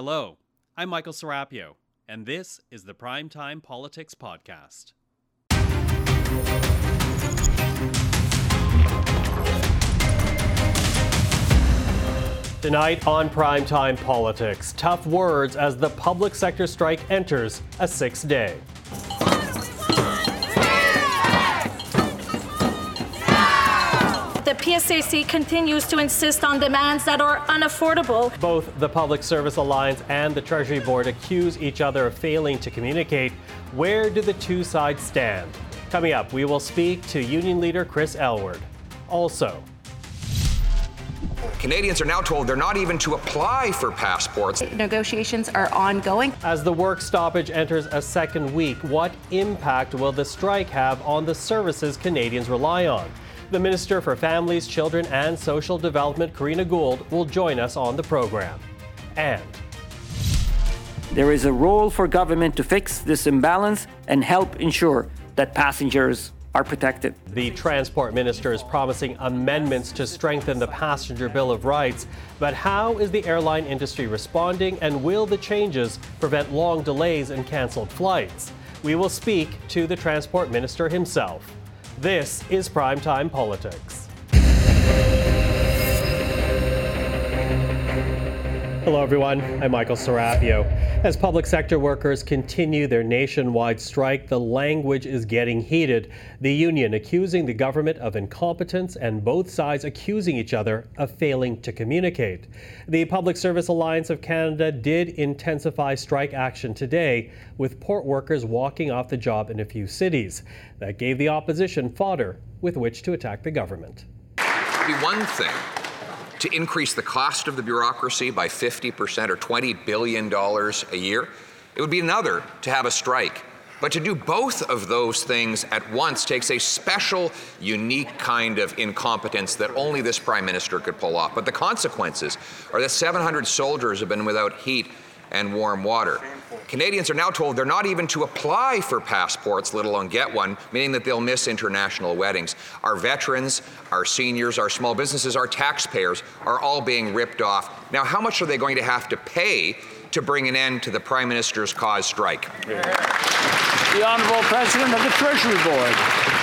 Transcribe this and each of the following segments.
Hello, I'm Michael Serapio, and this is the Primetime Politics Podcast. Tonight on Primetime Politics, tough words as the public sector strike enters a sixth day. PSAC continues to insist on demands that are unaffordable. Both the Public Service Alliance and the Treasury Board accuse each other of failing to communicate. Where do the two sides stand? Coming up, we will speak to Union Leader Chris Aylward. Also, Canadians are now told they're not even to apply for passports. Negotiations are ongoing. As the work stoppage enters a second week, what impact will the strike have on the services Canadians rely on? The Minister for Families, Children and Social Development, Karina Gould, will join us on the program. And there is a role for government to fix this imbalance and help ensure that passengers are protected. The Transport Minister is promising amendments to strengthen the Passenger Bill of Rights. But how is the airline industry responding, and will the changes prevent long delays and canceled flights? We will speak to the Transport Minister himself. This is Primetime Politics. Hello, everyone. I'm Michael Serapio. As public sector workers continue their nationwide strike, the language is getting heated. The union accusing the government of incompetence and both sides accusing each other of failing to communicate. The Public Service Alliance of Canada did intensify strike action today, with port workers walking off the job in a few cities. That gave the opposition fodder with which to attack the government. It'd be one thing to increase the cost of the bureaucracy by 50% or $20 billion a year. It would be another to have a strike. But to do both of those things at once takes a special, unique kind of incompetence that only this Prime Minister could pull off. But the consequences are that 700 soldiers have been without heat and warm water. Canadians are now told they're not even to apply for passports, let alone get one, meaning that they'll miss international weddings. Our veterans, our seniors, our small businesses, our taxpayers are all being ripped off. Now, how much are they going to have to pay to bring an end to the Prime Minister's cause strike? Yeah. The Honourable President of the Treasury Board.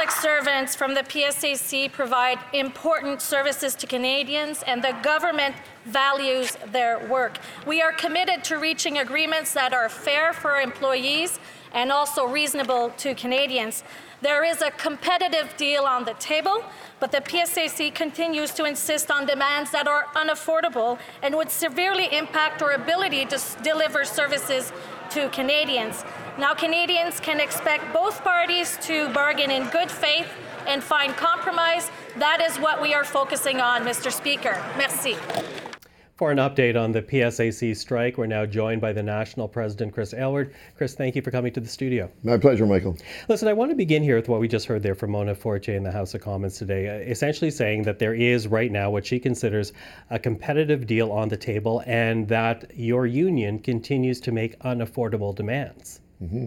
Public servants from the PSAC provide important services to Canadians, and the government values their work. We are committed to reaching agreements that are fair for employees and also reasonable to Canadians. There is a competitive deal on the table, but the PSAC continues to insist on demands that are unaffordable and would severely impact our ability to deliver services to Canadians. Now, Canadians can expect both parties to bargain in good faith and find compromise. That is what we are focusing on, Mr. Speaker. Merci. For an update on the PSAC strike, we're now joined by the national president, Chris Aylward. Chris, thank you for coming to the studio. My pleasure, Michael. Listen, I want to begin here with what we just heard there from Mona Fortier in the House of Commons today, uh, essentially saying that there is right now what she considers a competitive deal on the table and that your union continues to make unaffordable demands. Mm-hmm.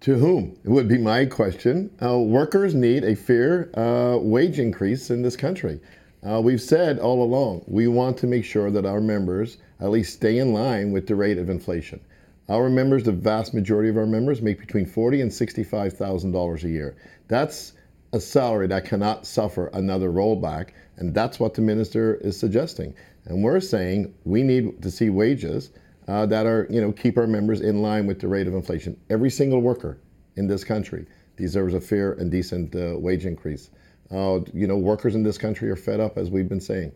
To whom? It would be my question. Uh, workers need a fair uh, wage increase in this country. Uh, we've said all along we want to make sure that our members at least stay in line with the rate of inflation. Our members, the vast majority of our members, make between forty and sixty-five thousand dollars a year. That's a salary that cannot suffer another rollback, and that's what the minister is suggesting. And we're saying we need to see wages uh, that are, you know, keep our members in line with the rate of inflation. Every single worker in this country deserves a fair and decent uh, wage increase. Uh, you know, workers in this country are fed up, as we've been saying.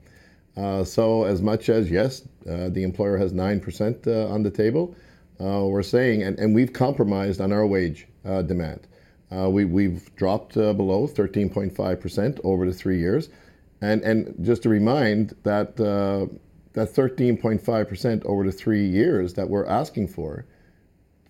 Uh, so, as much as yes, uh, the employer has nine percent uh, on the table, we're saying, and, and we've compromised on our wage demand. we, we've dropped below 13.5 percent over the three years, and and just to remind that that 13.5 percent over the three years that we're asking for,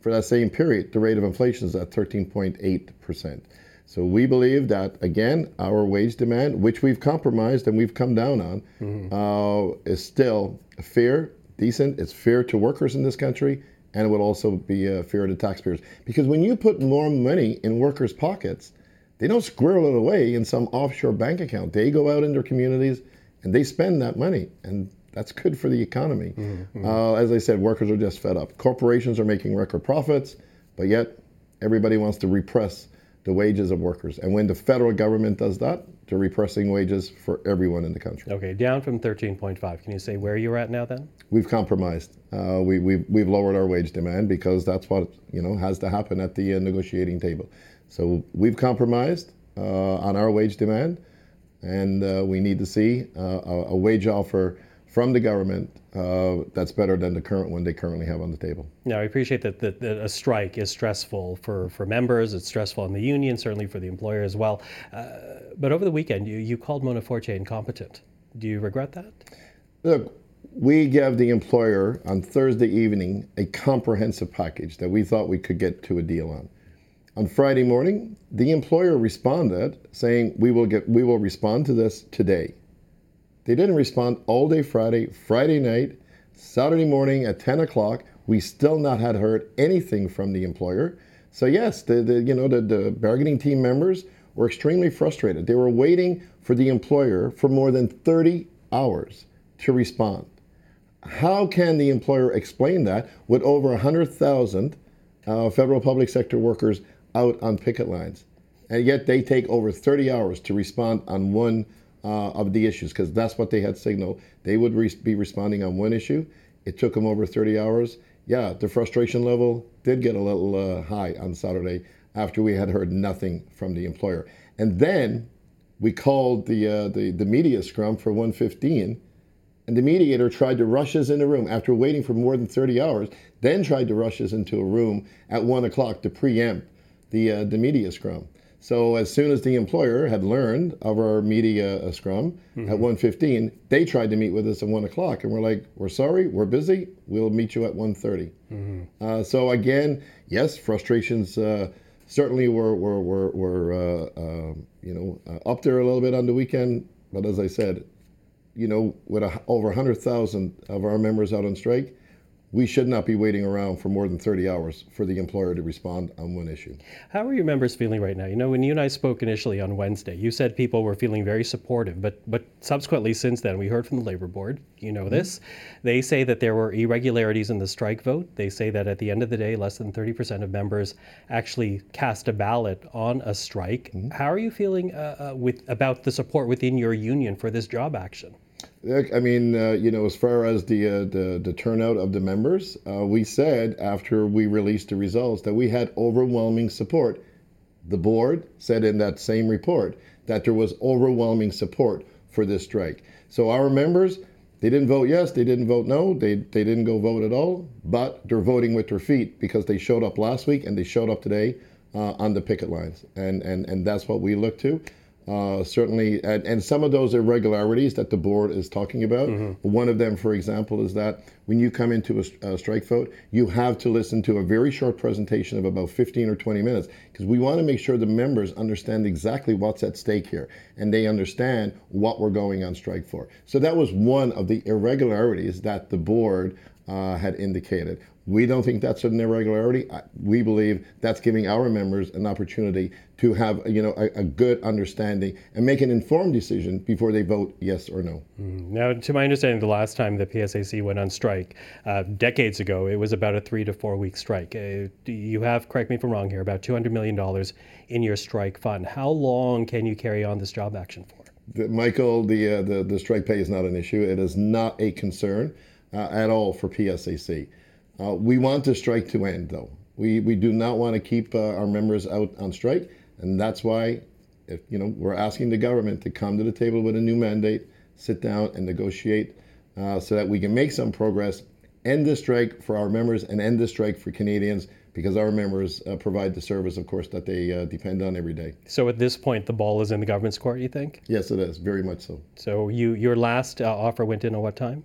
for that same period, the rate of inflation is at 13.8 percent. So we believe that again, our wage demand, which we've compromised and we've come down on, mm-hmm. uh, is still fair, decent. It's fair to workers in this country, and it would also be uh, fair to taxpayers. Because when you put more money in workers' pockets, they don't squirrel it away in some offshore bank account. They go out in their communities and they spend that money, and That's good for the economy. Uh, as I said, workers are just fed up. Corporations are making record profits, but yet everybody wants to repress the wages of workers. And when the federal government does that, they're repressing wages for everyone in the country. Okay, down from 13.5. Can you say where you're at now then? We've compromised. Uh, we, we've, we've lowered our wage demand because that's what you know has to happen at the uh, negotiating table. So we've compromised uh, on our wage demand, and uh, we need to see uh, a, a wage offer from the government uh, that's better than the current one they currently have on the table. Now, I appreciate that, that, that a strike is stressful for, for members, it's stressful on the union, certainly for the employer as well. Uh, but over the weekend, you, you called Mona Fortier incompetent. Do you regret that? Look, we gave the employer on Thursday evening a comprehensive package that we thought we could get to a deal on. On Friday morning, the employer responded saying, "We will get we will respond to this today." They didn't respond all day Friday, Friday night, Saturday morning at 10 o'clock. We still not had heard anything from the employer. So yes, the, the you know the, the bargaining team members were extremely frustrated. They were waiting for the employer for more than 30 hours to respond. How can the employer explain that with over 100,000 uh, federal public sector workers out on picket lines? And yet they take over 30 hours to respond on one uh, of the issues because that's what they had signaled. They would re- be responding on one issue. It took them over 30 hours. Yeah, the frustration level did get a little uh, high on Saturday after we had heard nothing from the employer. And then we called the, uh, the, the media scrum for 115 and the mediator tried to rush us in the room after waiting for more than 30 hours, then tried to rush us into a room at 1 o'clock to preempt the, uh, the media scrum. So as soon as the employer had learned of our media uh, scrum at 1.15, they tried to meet with us at 1 o'clock. And we're like, we're sorry, we're busy. We'll meet you at 1.30. Uh, so again, yes, frustrations uh, certainly were, were, were, were uh, uh, you know, uh, up there a little bit on the weekend. But as I said, you know, with a, over 100,000 of our members out on strike, we should not be waiting around for more than 30 hours for the employer to respond on one issue. How are your members feeling right now? You know, when you and I spoke initially on Wednesday, you said people were feeling very supportive, but but subsequently since then, we heard from the labor board. You know this. They say that there were irregularities in the strike vote. They say that at the end of the day, less than 30% of members actually cast a ballot on a strike. How are you feeling uh, uh, with about the support within your union for this job action? I mean, uh, you know, as far as the, uh, the the turnout of the members, uh, we said after we released the results that we had overwhelming support. The board said in that same report that there was overwhelming support for this strike. So our members, they didn't vote yes, they didn't vote no, they they didn't go vote at all, but they're voting with their feet because they showed up last week and they showed up today uh, on the picket lines, and and and that's what we look to. Uh, certainly, and, and some of those irregularities that the board is talking about. One of them, for example, is that when you come into a, a strike vote, you have to listen to a very short presentation of about 15 or 20 minutes because we want to make sure the members understand exactly what's at stake here and they understand what we're going on strike for. So that was one of the irregularities that the board uh, had indicated. We don't think that's an irregularity. We believe that's giving our members an opportunity to have, you know, a, a good understanding and make an informed decision before they vote yes or no. Now, to my understanding, the last time the PSAC went on strike, uh, decades ago, it was about a three to four week strike. Uh, you have, correct me if I'm wrong here, about $200 million in your strike fund. How long can you carry on this job action for? The- Michael, the, uh, the the strike pay is not an issue. It is not a concern uh, at all for PSAC. Uh, we want the strike to end, though. We we do not want to keep uh, our members out on strike, and that's why, if you know, we're asking the government to come to the table with a new mandate, sit down and negotiate, uh, so that we can make some progress, end the strike for our members, and end the strike for Canadians, because our members uh, provide the service, of course, that they uh, depend on every day. So at this point, the ball is in the government's court, you think? Yes, it is very much so. So you your last uh, offer went in at what time?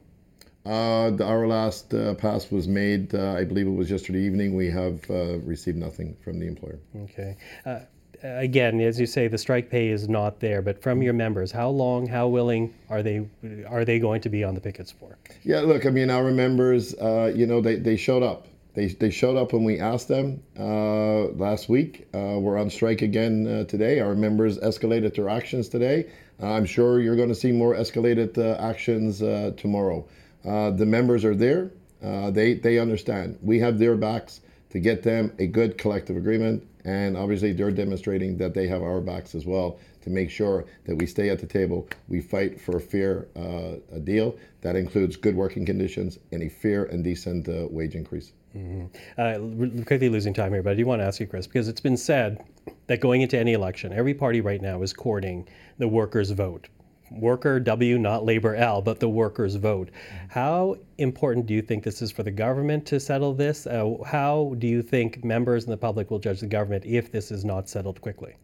Uh, the, our last uh, pass was made, uh, I believe it was yesterday evening. We have uh, received nothing from the employer. Okay. Uh, again, as you say, the strike pay is not there, but from your members, how long, how willing are they are they going to be on the pickets for? Yeah, look, I mean, our members, uh, you know, they, they showed up. They, they showed up when we asked them uh, last week. Uh, we're on strike again uh, today. Our members escalated their actions today. I'm sure you're going to see more escalated uh, actions uh, tomorrow. Uh, the members are there. Uh, they they understand. We have their backs to get them a good collective agreement, and obviously they're demonstrating that they have our backs as well to make sure that we stay at the table. We fight for a fair uh, a deal that includes good working conditions and a fair and decent uh, wage increase. Mm-hmm. Uh, quickly losing time here, but I do want to ask you, Chris, because it's been said that going into any election, every party right now is courting the workers' vote. Worker W, not labor L, but the workers' vote. How important do you think this is for the government to settle this? Uh, how do you think members and the public will judge the government if this is not settled quickly?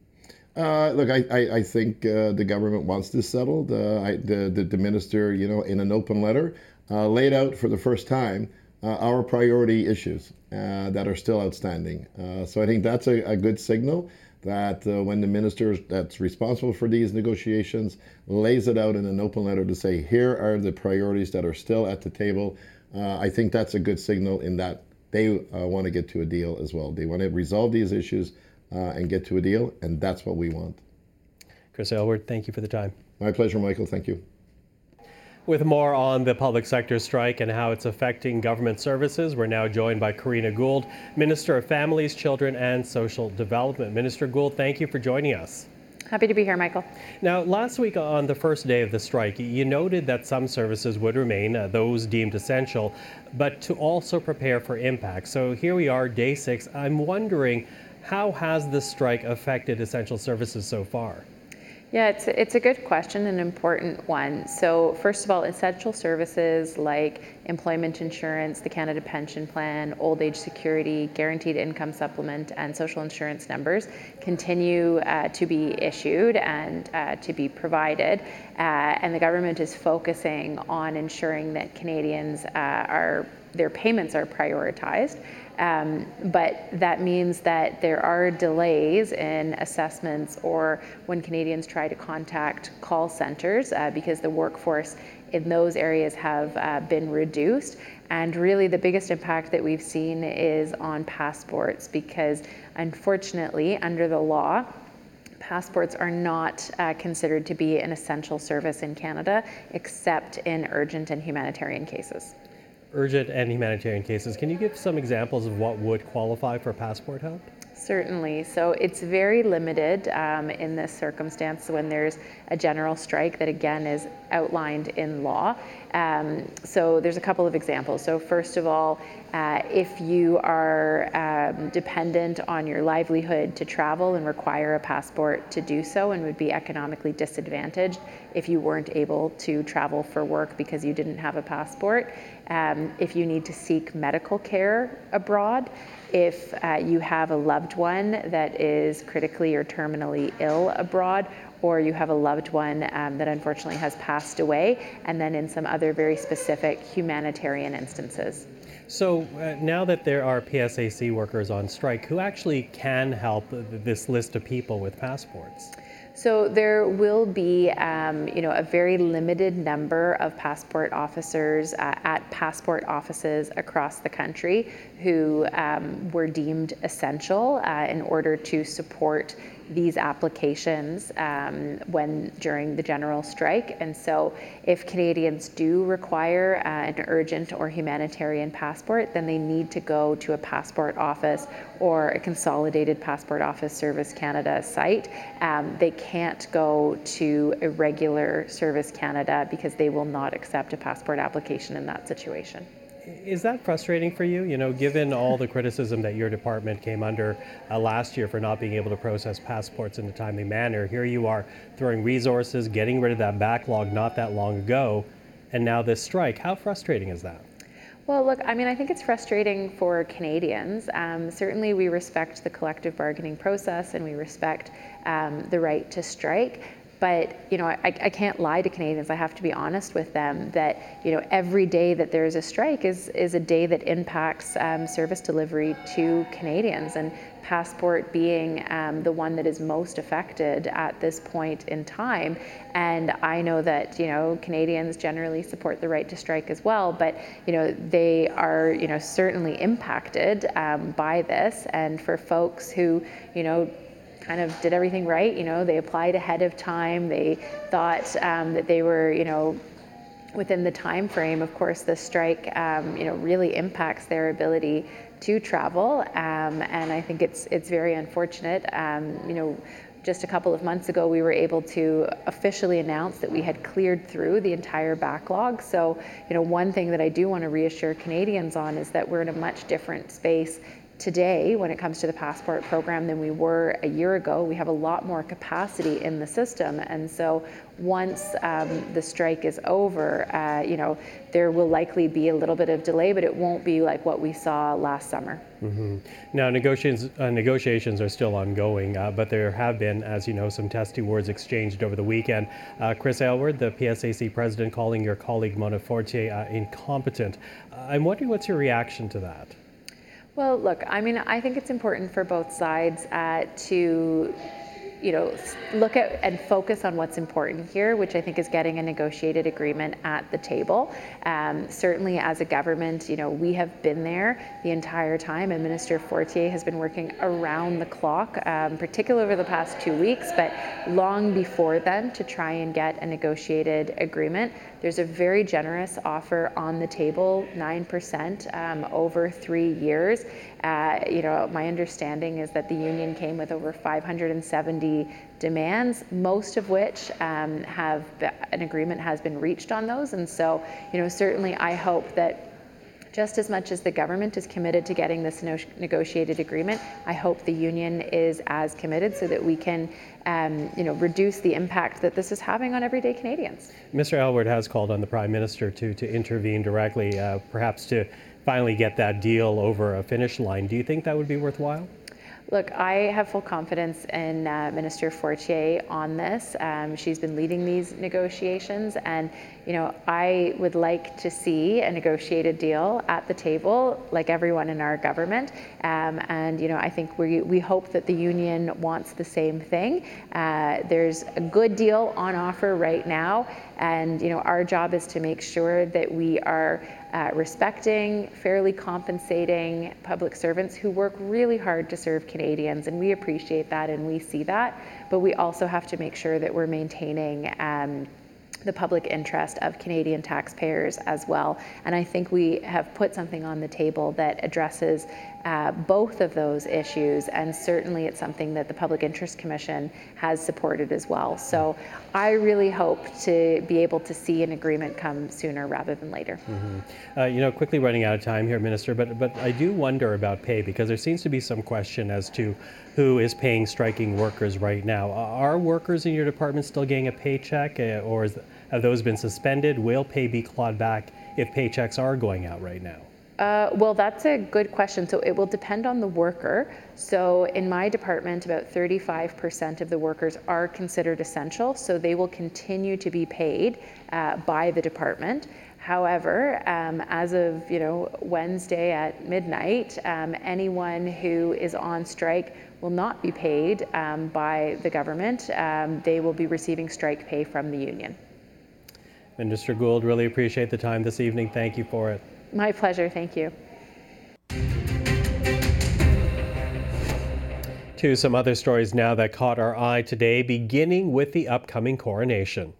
Uh, look, I, I, I think uh, the government wants this settled. Uh, I, the, the, the, minister, you know, in an open letter, uh, laid out for the first time uh, our priority issues uh, that are still outstanding. so I think that's a, a good signal that uh, when the minister that's responsible for these negotiations lays it out in an open letter to say, here are the priorities that are still at the table, uh, I think that's a good signal in that they uh, want to get to a deal as well. They want to resolve these issues uh, and get to a deal, and that's what we want. Chris Aylward, thank you for the time. My pleasure, Michael. Thank you. With more on the public sector strike and how it's affecting government services, we're now joined by Karina Gould, Minister of Families, Children and Social Development. Minister Gould, thank you for joining us. Happy to be here, Michael. Now, last week on the first day of the strike, you noted that some services would remain, uh, those deemed essential, but to also prepare for impact. So here we are, day six. I'm wondering how has this strike affected essential services so far? Yeah, it's, it's a good question, an important one. So, first of all, essential services like employment insurance, the Canada Pension Plan, old age security, guaranteed income supplement, and social insurance numbers continue uh, to be issued and uh, to be provided. Uh, and the government is focusing on ensuring that Canadians uh, are their payments are prioritized. Um, but that means that there are delays in assessments or when Canadians try to contact call centers uh, because the workforce in those areas have uh, been reduced. And really, the biggest impact that we've seen is on passports because, unfortunately, under the law, passports are not uh, considered to be an essential service in Canada except in urgent and humanitarian cases urgent and humanitarian cases. Can you give some examples of what would qualify for passport help? Certainly. So it's very limited um, in this circumstance when there's a general strike that again is outlined in law. Um, so there's a couple of examples. So first of all, uh, if you are um, dependent on your livelihood to travel and require a passport to do so and would be economically disadvantaged if you weren't able to travel for work because you didn't have a passport, um, if you need to seek medical care abroad, if uh, you have a loved one that is critically or terminally ill abroad, or you have a loved one um, that unfortunately has passed away, and then in some other very specific humanitarian instances. So uh, now that there are PSAC workers on strike, who actually can help this list of people with passports? So there will be, um, you know, a very limited number of passport officers uh, at passport offices across the country who um, were deemed essential uh, in order to support these applications um, when during the general strike. And so, if Canadians do require uh, an urgent or humanitarian passport, then they need to go to a passport office or a consolidated passport office Service Canada site. Um, they can't go to a regular Service Canada because they will not accept a passport application in that situation. Is that frustrating for you? You know, given all the criticism that your department came under uh, last year for not being able to process passports in a timely manner, here you are throwing resources, getting rid of that backlog not that long ago, and now this strike. How frustrating is that? Well, look, I mean, I think it's frustrating for Canadians. Um, certainly, we respect the collective bargaining process and we respect um, the right to strike. But you know, I, I can't lie to Canadians. I have to be honest with them that you know every day that there is a strike is is a day that impacts um, service delivery to Canadians, and passport being um, the one that is most affected at this point in time. And I know that you know Canadians generally support the right to strike as well, but you know they are you know certainly impacted um, by this. And for folks who you know kind of did everything right. You know, they applied ahead of time. They thought um, that they were, you know, within the time frame. Of course, the strike, um, you know, really impacts their ability to travel, um, and I think it's it's very unfortunate. Um, you know, just a couple of months ago, we were able to officially announce that we had cleared through the entire backlog. So, you know, one thing that I do want to reassure Canadians on is that we're in a much different space today when it comes to the passport program than we were a year ago. We have a lot more capacity in the system, and so once um, the strike is over, uh, you know, there will likely be a little bit of delay, but it won't be like what we saw last summer. Mm-hmm. Now, negotiations uh, negotiations are still ongoing, uh, but there have been, as you know, some testy words exchanged over the weekend. Uh, Chris Aylward, the PSAC president, calling your colleague Mona Fortier uh, incompetent. I'm wondering what's your reaction to that. Well, look, I mean, I think it's important for both sides uh, to you know, look at and focus on what's important here, which I think is getting a negotiated agreement at the table. Um, certainly, as a government, you know, we have been there the entire time, and Minister Fortier has been working around the clock, um, particularly over the past two weeks, but long before then, to try and get a negotiated agreement. There's a very generous offer on the table, 9% um, over three years. Uh, you know, my understanding is that the union came with over 570 demands, most of which um, have an agreement has been reached on those. And so, you know, certainly I hope that just as much as the government is committed to getting this no- negotiated agreement, I hope the union is as committed so that we can, um, you know, reduce the impact that this is having on everyday Canadians. Mr. Aylward has called on the Prime Minister to, to intervene directly, uh, perhaps to finally get that deal over a finish line. Do you think that would be worthwhile? Look, I have full confidence in uh, Minister Fortier on this. Um, she's been leading these negotiations, and you know, I would like to see a negotiated deal at the table, like everyone in our government. Um, and you know, I think we we hope that the union wants the same thing. Uh, there's a good deal on offer right now, and you know, our job is to make sure that we are uh, respecting, fairly compensating public servants who work really hard to serve Canadians, and we appreciate that and we see that. But we also have to make sure that we're maintaining. Um, the public interest of Canadian taxpayers as well. And I think we have put something on the table that addresses uh, both of those issues, and certainly it's something that the Public Interest Commission has supported as well. So I really hope to be able to see an agreement come sooner rather than later. Mm-hmm. Uh, you know, quickly running out of time here, Minister, but but I do wonder about pay because there seems to be some question as to who is paying striking workers right now. Are workers in your department still getting a paycheck, uh, or is, have those been suspended? Will pay be clawed back if paychecks are going out right now? Uh, well, that's a good question. So it will depend on the worker. So in my department, about 35% of the workers are considered essential, so they will continue to be paid uh, by the department. However, um, as of you know Wednesday at midnight, um, anyone who is on strike will not be paid um, by the government. Um, they will be receiving strike pay from the union. Minister Gould, really appreciate the time this evening. Thank you for it. My pleasure. Thank you. To some other stories now that caught our eye today, beginning with the upcoming coronation.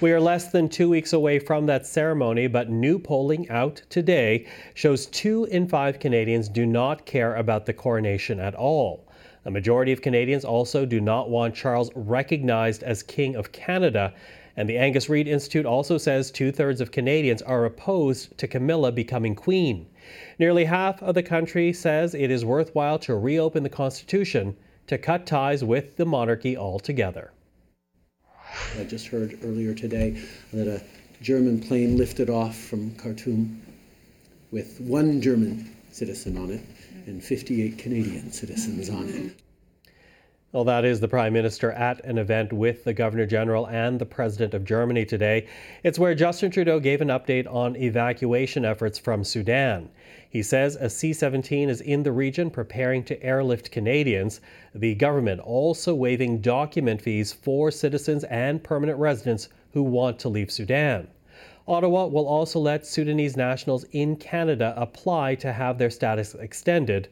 We are less than two weeks away from that ceremony, but new polling out today shows two in five Canadians do not care about the coronation at all. A majority of Canadians also do not want Charles recognized as King of Canada, and the Angus Reid Institute also says two thirds of Canadians are opposed to Camilla becoming queen. Nearly half of the country says it is worthwhile to reopen the Constitution to cut ties with the monarchy altogether. I just heard earlier today that a German plane lifted off from Khartoum with one German citizen on it and 58 Canadian citizens on it. Well, that is the Prime Minister at an event with the Governor General and the President of Germany today. It's where Justin Trudeau gave an update on evacuation efforts from Sudan. He says a C 17 is in the region preparing to airlift Canadians. The government also waiving document fees for citizens and permanent residents who want to leave Sudan. Ottawa will also let Sudanese nationals in Canada apply to have their status extended.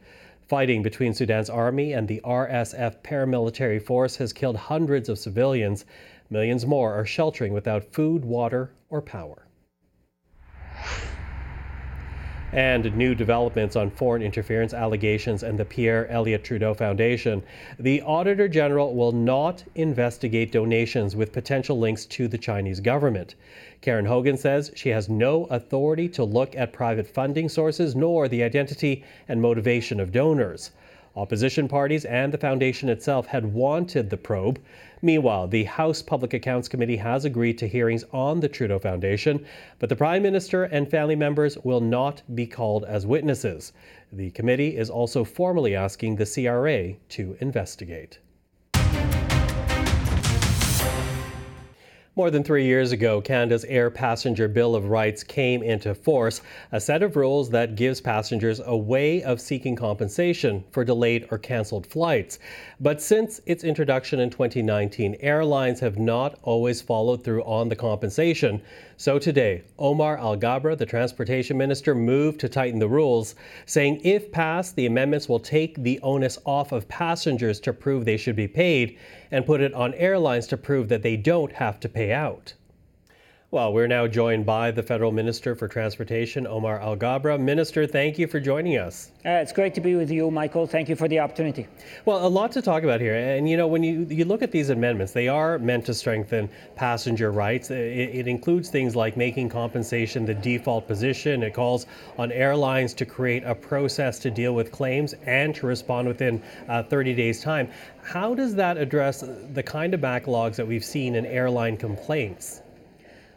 Fighting between Sudan's army and the RSF paramilitary force has killed hundreds of civilians. Millions more are sheltering without food, water, or power. And new developments on foreign interference allegations and the Pierre Elliott Trudeau Foundation. The Auditor General will not investigate donations with potential links to the Chinese government. Karen Hogan says she has no authority to look at private funding sources nor the identity and motivation of donors. Opposition parties and the foundation itself had wanted the probe. Meanwhile, the House Public Accounts Committee has agreed to hearings on the Trudeau Foundation, but the Prime Minister and family members will not be called as witnesses. The committee is also formally asking the CRA to investigate. More than three years ago, Canada's Air Passenger Bill of Rights came into force, a set of rules that gives passengers a way of seeking compensation for delayed or cancelled flights. But since its introduction in 2019, airlines have not always followed through on the compensation. So today, Omar Alghabra, the transportation minister, moved to tighten the rules, saying if passed, the amendments will take the onus off of passengers to prove they should be paid and put it on airlines to prove that they don't have to pay out. Well, we're now joined by the Federal Minister for Transportation, Omar Alghabra. Minister, thank you for joining us. Uh, it's great to be with you, Michael. Thank you for the opportunity. Well, a lot to talk about here. And, you know, when you, you look at these amendments, they are meant to strengthen passenger rights. It, it includes things like making compensation the default position. It calls on airlines to create a process to deal with claims and to respond within uh, 30 days' time. How does that address the kind of backlogs that we've seen in airline complaints?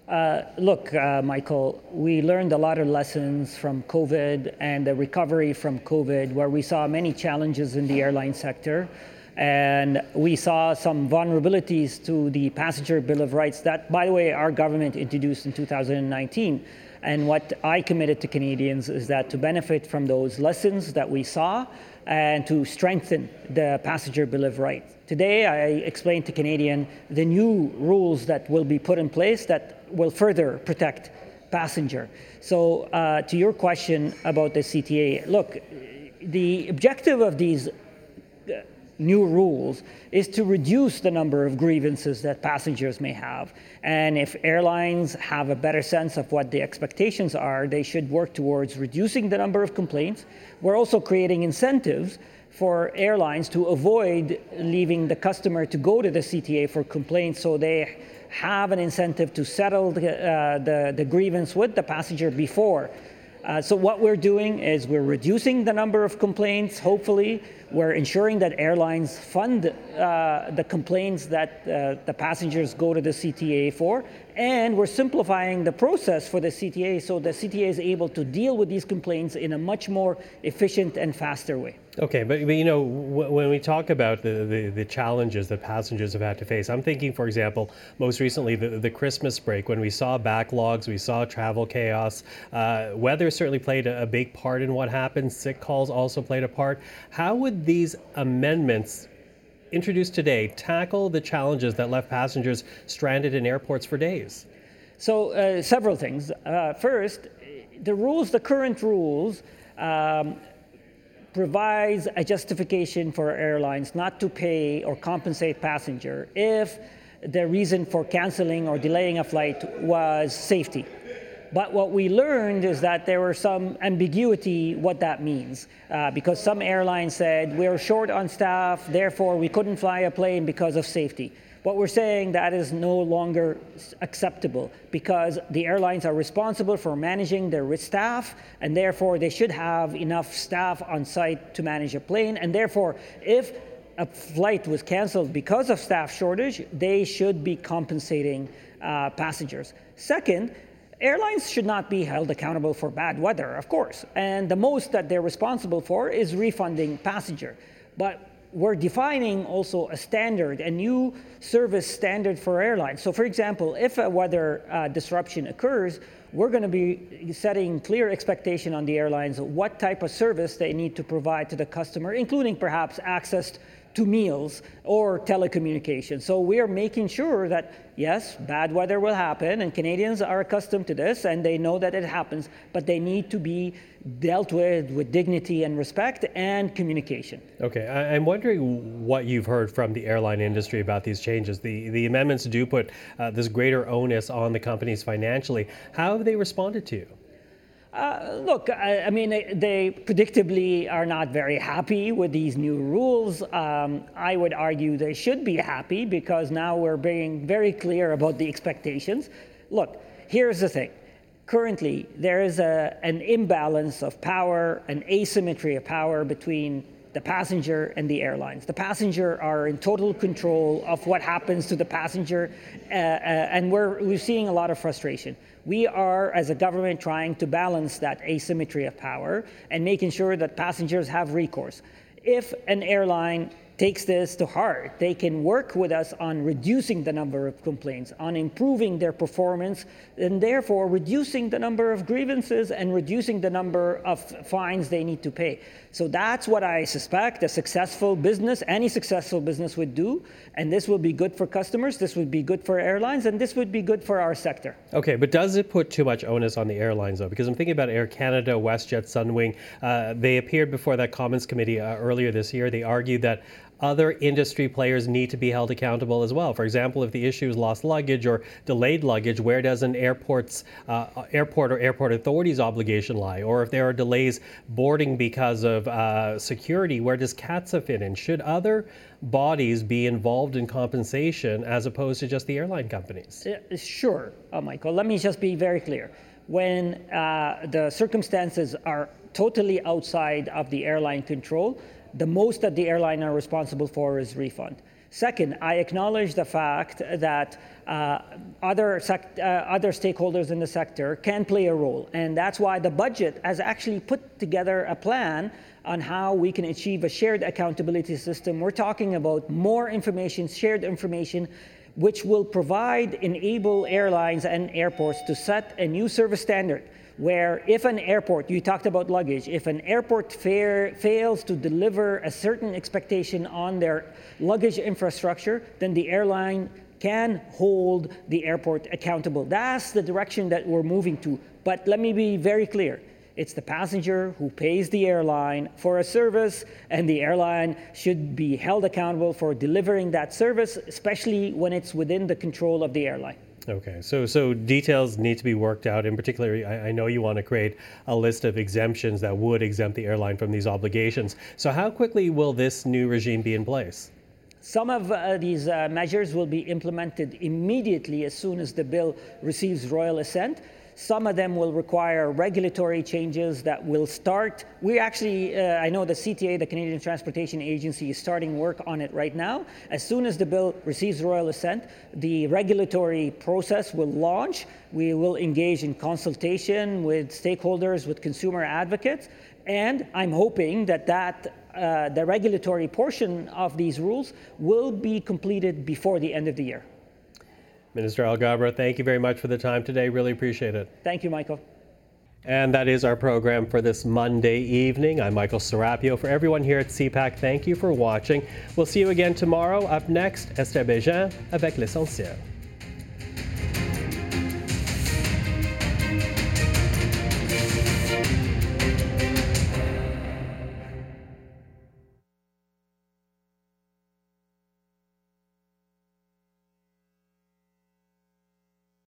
Uh, look, uh, Michael, we learned a lot of lessons from COVID and the recovery from COVID, where we saw many challenges in the airline sector. And we saw some vulnerabilities to the passenger bill of rights that, by the way, our government introduced in 2019. And what I committed to Canadians is that to benefit from those lessons that we saw and to strengthen the passenger bill of rights. Today, I explained to Canadian the new rules that will be put in place that will further protect passenger. So, uh, to your question about the CTA, look, the objective of these new rules is to reduce the number of grievances that passengers may have. And if airlines have a better sense of what the expectations are, they should work towards reducing the number of complaints. We're also creating incentives for airlines to avoid leaving the customer to go to the CTA for complaints so they have an incentive to settle the, uh, the, the grievance with the passenger before uh, so what we're doing is we're reducing the number of complaints, hopefully. We're ensuring that airlines fund uh, the complaints that uh, the passengers go to the CTA for. And we're simplifying the process for the CTA so the CTA is able to deal with these complaints in a much more efficient and faster way. Okay, but, but you know, w- when we talk about the, the, the, challenges that passengers have had to face, I'm thinking, for example, most recently the, the Christmas break, when we saw backlogs, we saw travel chaos. Uh, weather certainly played a, a big part in what happened. Sick calls also played a part. How would these amendments introduced today tackle the challenges that left passengers stranded in airports for days? So, uh, several things. Uh, first, the rules, the current rules, um, provides a justification for airlines not to pay or compensate passenger if the reason for canceling or delaying a flight was safety. But what we learned is that there was some ambiguity what that means, uh, because some airlines said we're short on staff, therefore we couldn't fly a plane because of safety. What we're saying that is no longer acceptable because the airlines are responsible for managing their staff, and therefore they should have enough staff on site to manage a plane. And therefore, if a flight was canceled because of staff shortage, they should be compensating uh, passengers. Second, Airlines should not be held accountable for bad weather, of course, and the most that they're responsible for is refunding passenger. But we're defining also a standard, a new service standard for airlines. So, for example, if a weather uh, disruption occurs, we're going to be setting clear expectation on the airlines what type of service they need to provide to the customer, including perhaps access to meals or telecommunications. So we are making sure that, yes, bad weather will happen, and Canadians are accustomed to this and they know that it happens, but they need to be dealt with with dignity and respect and communication. Okay, I, am wondering what you've heard from the airline industry about these changes. The, the amendments do put uh, this greater onus on the companies financially. How have they responded to you? Uh, look, I, I, mean, they, predictably are not very happy with these new rules. Um, I would argue they should be happy because now we're being very clear about the expectations. Look, here's the thing. Currently, there is a, an imbalance of power, an asymmetry of power between the passenger and the airlines. The passenger are in total control of what happens to the passenger, uh, uh, and we're, we're seeing a lot of frustration. We are, as a government, trying to balance that asymmetry of power and making sure that passengers have recourse. If an airline takes this to heart. They can work with us on reducing the number of complaints, on improving their performance, and therefore reducing the number of grievances and reducing the number of fines they need to pay. So that's what I suspect a successful business, any successful business would do. And this will be good for customers, this would be good for airlines, and this would be good for our sector. Okay, but does it put too much onus on the airlines, though? Because I'm thinking about Air Canada, WestJet, Sunwing. Uh, they appeared before that Commons Committee uh, earlier this year. They argued that other industry players need to be held accountable as well. For example, if the issue is lost luggage or delayed luggage, where does an airport's uh, airport or airport authority's obligation lie? Or if there are delays boarding because of uh, security, where does CATSA fit in? Should other bodies be involved in compensation as opposed to just the airline companies? Uh, sure, uh, Michael. Let me just be very clear. When uh, the circumstances are totally outside of the airline control, the most that the airline are responsible for is refund. Second, I acknowledge the fact that uh, other, sec- uh, other stakeholders in the sector can play a role, and that's why the budget has actually put together a plan on how we can achieve a shared accountability system. We're talking about more information, shared information, which will provide, enable airlines and airports to set a new service standard where if an airport, you talked about luggage, if an airport fair, fails to deliver a certain expectation on their luggage infrastructure, then the airline can hold the airport accountable. That's the direction that we're moving to. But let me be very clear. It's the passenger who pays the airline for a service, and the airline should be held accountable for delivering that service, especially when it's within the control of the airline. Okay, so so details need to be worked out. In particular, I, I, know you want to create a list of exemptions that would exempt the airline from these obligations. So how quickly will this new regime be in place? Some of uh, these uh, measures will be implemented immediately as soon as the bill receives royal assent. Some of them will require regulatory changes that will start. We actually, uh, I know the CTA, the Canadian Transportation Agency, is starting work on it right now. As soon as the bill receives royal assent, the regulatory process will launch. We will engage in consultation with stakeholders, with consumer advocates, and I'm hoping that that uh, the regulatory portion of these rules will be completed before the end of the year. Minister Alghabra, thank you very much for the time today. Really appreciate it. Thank you, Michael. And that is our program for this Monday evening. I'm Michael Serapio. For everyone here at CPAC, thank you for watching. We'll see you again tomorrow. Up next, Esther Bégin avec l'essentiel.